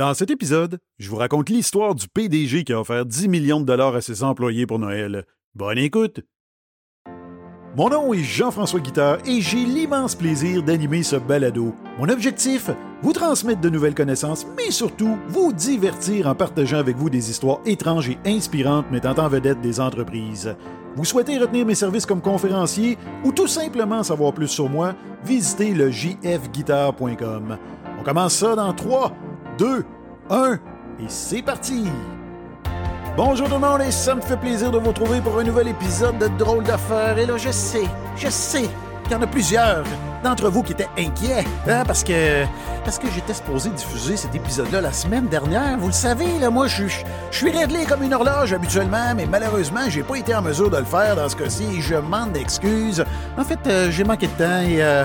Dans cet épisode, je vous raconte l'histoire du PDG qui a offert 10 millions de dollars à ses employés pour Noël. Bonne écoute! Mon nom est Jean-François Guitard et j'ai l'immense plaisir d'animer ce balado. Mon objectif, vous transmettre de nouvelles connaissances, mais surtout vous divertir en partageant avec vous des histoires étranges et inspirantes mettant en vedette des entreprises. Vous souhaitez retenir mes services comme conférencier ou tout simplement savoir plus sur moi, visitez le jfguitar.com. On commence ça dans 3, 2, 1 et c'est parti! Bonjour tout le monde et ça me fait plaisir de vous retrouver pour un nouvel épisode de Drôle d'affaires. Et là, je sais, je sais qu'il y en a plusieurs d'entre vous qui étaient inquiets, hein, parce que j'étais supposé diffuser cet épisode-là la semaine dernière. Vous le savez, là, moi, je suis réglé comme une horloge habituellement, mais malheureusement, j'ai pas été en mesure de le faire dans ce cas-ci. et Je demande d'excuses. En fait, euh, j'ai manqué de temps et euh,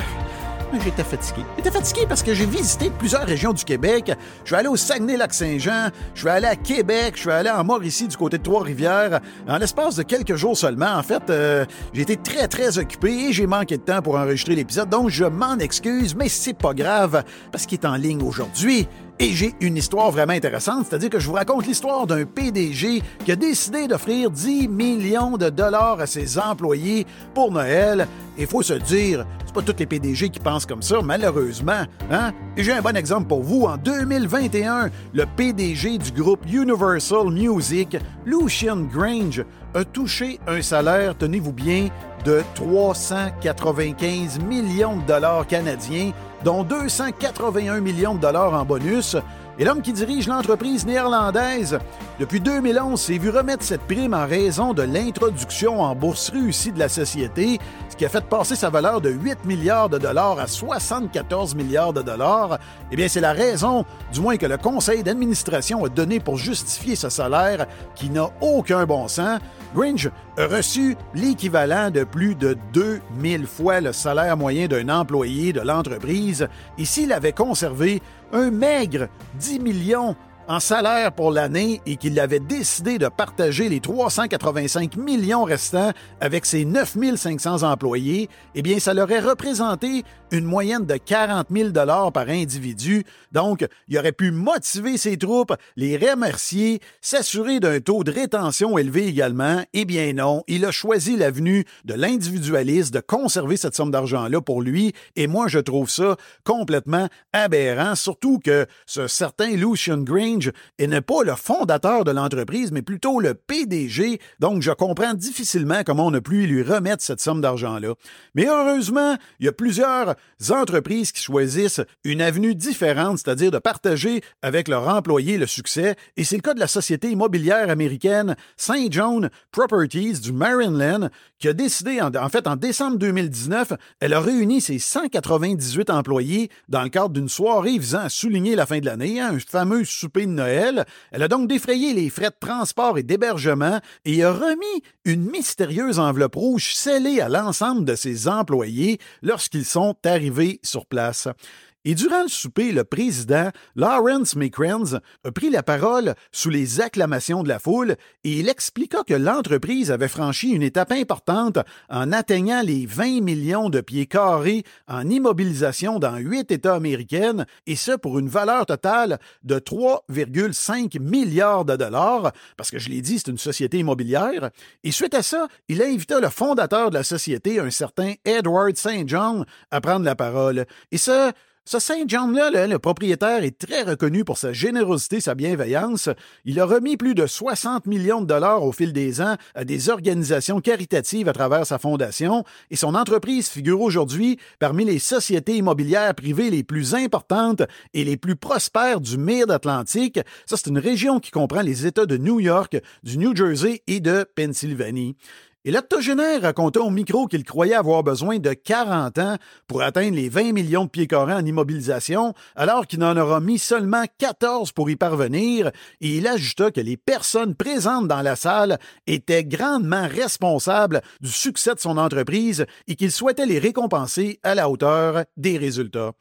J'étais fatigué. J'étais fatigué parce que j'ai visité plusieurs régions du Québec. Je suis allé au Saguenay-Lac-Saint-Jean, je suis allé à Québec, je suis allé en Mauricie du côté de Trois-Rivières. En l'espace de quelques jours seulement, en fait, euh, j'ai été très très occupé et j'ai manqué de temps pour enregistrer l'épisode, donc je m'en excuse, mais c'est pas grave parce qu'il est en ligne aujourd'hui. Et j'ai une histoire vraiment intéressante, c'est-à-dire que je vous raconte l'histoire d'un PDG qui a décidé d'offrir 10 millions de dollars à ses employés pour Noël. Il faut se dire, c'est pas tous les PDG qui pensent comme ça, malheureusement. Hein? Et j'ai un bon exemple pour vous. En 2021, le PDG du groupe Universal Music, Lucian Grange, a touché un salaire, tenez-vous bien, de 395 millions de dollars canadiens, dont 281 millions de dollars en bonus. Et l'homme qui dirige l'entreprise néerlandaise depuis 2011 s'est vu remettre cette prime en raison de l'introduction en bourse réussie de la société, ce qui a fait passer sa valeur de 8 milliards de dollars à 74 milliards de dollars. Eh bien, c'est la raison, du moins que le conseil d'administration a donné pour justifier ce salaire qui n'a aucun bon sens. Gringe a reçu l'équivalent de plus de 2000 fois le salaire moyen d'un employé de l'entreprise et s'il avait conservé un maigre 10 millions en salaire pour l'année et qu'il avait décidé de partager les 385 millions restants avec ses 9500 employés, eh bien, ça leur aurait représenté une moyenne de 40 000 dollars par individu. Donc, il aurait pu motiver ses troupes, les remercier, s'assurer d'un taux de rétention élevé également. Eh bien non, il a choisi l'avenue de l'individualisme, de conserver cette somme d'argent-là pour lui. Et moi, je trouve ça complètement aberrant, surtout que ce certain Lucian Grange n'est pas le fondateur de l'entreprise, mais plutôt le PDG. Donc, je comprends difficilement comment on a pu lui remettre cette somme d'argent-là. Mais heureusement, il y a plusieurs entreprises qui choisissent une avenue différente, c'est-à-dire de partager avec leurs employés le succès, et c'est le cas de la société immobilière américaine St. John Properties du Maryland, qui a décidé, en, en fait, en décembre 2019, elle a réuni ses 198 employés dans le cadre d'une soirée visant à souligner la fin de l'année, hein, un fameux souper Noël. Elle a donc défrayé les frais de transport et d'hébergement et a remis une mystérieuse enveloppe rouge scellée à l'ensemble de ses employés lorsqu'ils sont arrivés sur place. Et durant le souper, le président Lawrence McCrans a pris la parole sous les acclamations de la foule et il expliqua que l'entreprise avait franchi une étape importante en atteignant les 20 millions de pieds carrés en immobilisation dans huit États américains et ce pour une valeur totale de 3,5 milliards de dollars parce que je l'ai dit, c'est une société immobilière. Et suite à ça, il a invité le fondateur de la société, un certain Edward St. John, à prendre la parole. Et ce, ce Saint John-là, le, propriétaire, est très reconnu pour sa générosité, sa bienveillance. Il a remis plus de 60 millions de dollars au fil des ans à des organisations caritatives à travers sa fondation et son entreprise figure aujourd'hui parmi les sociétés immobilières privées les plus importantes et les plus prospères du Mid-Atlantique. Ça, c'est une région qui comprend les États de New York, du New Jersey et de Pennsylvanie. Et l'octogénaire raconta au micro qu'il croyait avoir besoin de 40 ans pour atteindre les 20 millions de pieds carrés en immobilisation, alors qu'il n'en aura mis seulement 14 pour y parvenir, et il ajouta que les personnes présentes dans la salle étaient grandement responsables du succès de son entreprise et qu'il souhaitait les récompenser à la hauteur des résultats.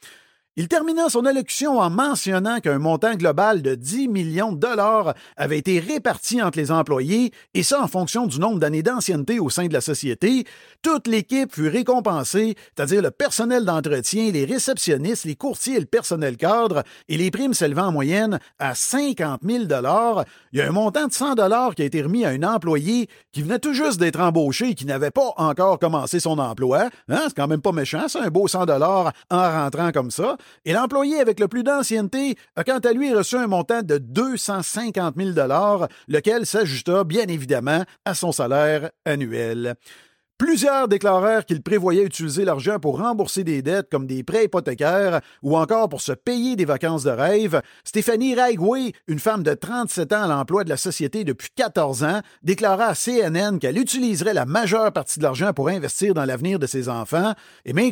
Il termina son allocution en mentionnant qu'un montant global de 10 millions de dollars avait été réparti entre les employés, et ça en fonction du nombre d'années d'ancienneté au sein de la société. Toute l'équipe fut récompensée, c'est-à-dire le personnel d'entretien, les réceptionnistes, les courtiers et le personnel cadre, et les primes s'élevant en moyenne à 50 000 dollars. Il y a un montant de 100 dollars qui a été remis à un employé qui venait tout juste d'être embauché et qui n'avait pas encore commencé son emploi. Hein? C'est quand même pas méchant, c'est un beau 100 dollars en rentrant comme ça. Et l'employé avec le plus d'ancienneté a quant à lui reçu un montant de 250 000 lequel s'ajusta bien évidemment à son salaire annuel. Plusieurs déclarèrent qu'ils prévoyaient utiliser l'argent pour rembourser des dettes comme des prêts hypothécaires ou encore pour se payer des vacances de rêve. Stéphanie Raigway, une femme de 37 ans à l'emploi de la société depuis 14 ans, déclara à CNN qu'elle utiliserait la majeure partie de l'argent pour investir dans l'avenir de ses enfants. Et May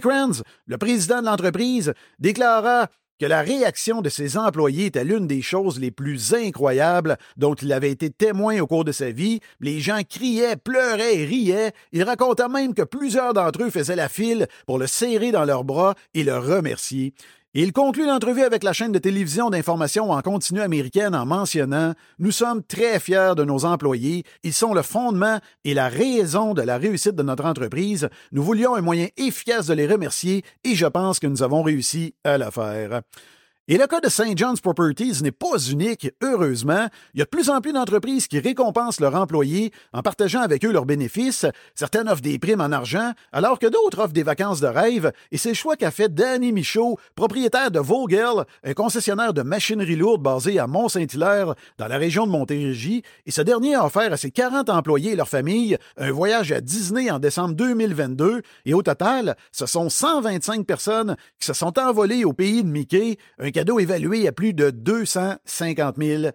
le président de l'entreprise, déclara que la réaction de ses employés était l'une des choses les plus incroyables dont il avait été témoin au cours de sa vie. Les gens criaient, pleuraient riaient. Il raconta même que plusieurs d'entre eux faisaient la file pour le serrer dans leurs bras et le remercier il conclut l'entrevue avec la chaîne de télévision d'information en continu américaine en mentionnant Nous sommes très fiers de nos employés. Ils sont le fondement et la raison de la réussite de notre entreprise. Nous voulions un moyen efficace de les remercier et je pense que nous avons réussi à le faire. Et le cas de St. John's Properties n'est pas unique, heureusement. Il y a de plus en plus d'entreprises qui récompensent leurs employés en partageant avec eux leurs bénéfices. Certaines offrent des primes en argent, alors que d'autres offrent des vacances de rêve. Et c'est le choix qu'a fait Danny Michaud, propriétaire de Vogel, un concessionnaire de machinerie lourde basé à Mont-Saint-Hilaire, dans la région de Montérégie. Et ce dernier a offert à ses 40 employés et leurs familles un voyage à Disney en décembre 2022. Et au total, ce sont 125 personnes qui se sont envolées au pays de Mickey, évalué à plus de 250 000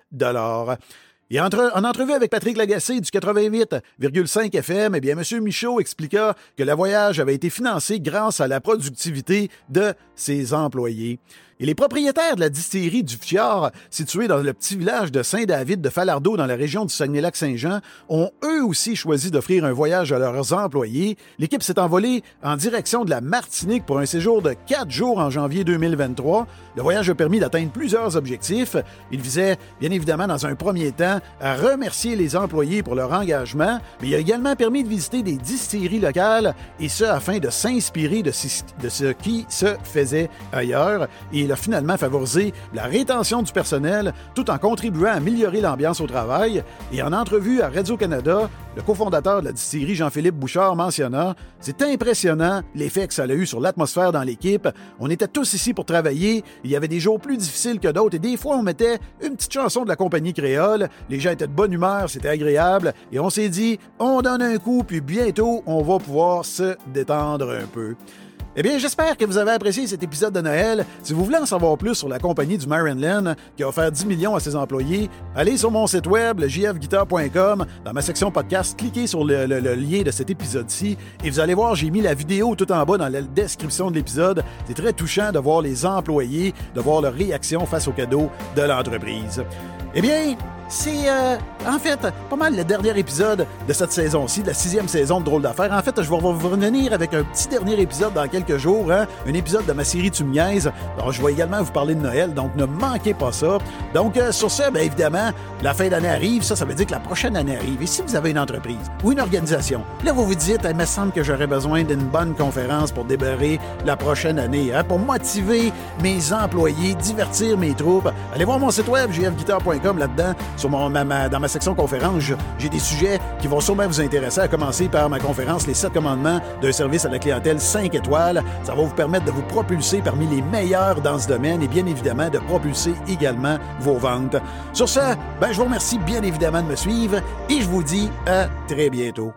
et entre, en entrevue avec Patrick Lagacé du 88,5 FM, eh bien, M. Michaud expliqua que le voyage avait été financé grâce à la productivité de ses employés. Et les propriétaires de la distillerie du Fjord, située dans le petit village de Saint-David de Falardeau dans la région du Saguenay-Lac-Saint-Jean, ont eux aussi choisi d'offrir un voyage à leurs employés. L'équipe s'est envolée en direction de la Martinique pour un séjour de quatre jours en janvier 2023. Le voyage a permis d'atteindre plusieurs objectifs. Il visait, bien évidemment, dans un premier temps, à remercier les employés pour leur engagement, mais il a également permis de visiter des distilleries locales, et ce afin de s'inspirer de, ce qui se faisait ailleurs. Il a finalement favorisé la rétention du personnel tout en contribuant à améliorer l'ambiance au travail. Et en entrevue à Radio-Canada, le cofondateur de la distillerie Jean-Philippe Bouchard mentionna C'est impressionnant l'effet que ça a eu sur l'atmosphère dans l'équipe. On était tous ici pour travailler. Il y avait des jours plus difficiles que d'autres et des fois on mettait une petite chanson de la compagnie créole. Les gens étaient de bonne humeur, c'était agréable et on s'est dit on donne un coup puis bientôt on va pouvoir se détendre un peu. Eh bien, j'espère que vous avez apprécié cet épisode de Noël. Si vous voulez en savoir plus sur la compagnie du Maryland qui a offert 10 millions à ses employés, allez sur mon site web, le jfguitar.com. Dans ma section podcast, cliquez sur le, lien de cet épisode-ci et vous allez voir, j'ai mis la vidéo tout en bas dans la description de l'épisode. C'est très touchant de voir les employés, de voir leur réaction face aux cadeaux de l'entreprise. Eh bien, c'est euh, en fait pas mal le dernier épisode de cette saison-ci, de la sixième saison de Drôle d'affaires. En fait, je vais vous revenir avec un petit dernier épisode dans quelques jours, hein, un épisode de ma série Tu Alors, je vais également vous parler de Noël, donc ne manquez pas ça. Donc, euh, sur ce, bien évidemment, la fin d'année arrive, ça, ça veut dire que la prochaine année arrive. Et si vous avez une entreprise ou une organisation, là, vous vous dites, il me semble que j'aurais besoin d'une bonne conférence pour débarrer la prochaine année, hein, pour motiver mes employés, divertir mes troupes. Allez voir mon site web, jfguitar.com, là-dedans sur mon, dans ma section conférence, j'ai des sujets qui vont sûrement vous intéresser, à commencer par ma conférence Les 7 commandements d'un service à la clientèle 5 étoiles. Ça va vous permettre de vous propulser parmi les meilleurs dans ce domaine et bien évidemment de propulser également vos ventes. Sur ce, ben, je vous remercie bien évidemment de me suivre et je vous dis à très bientôt.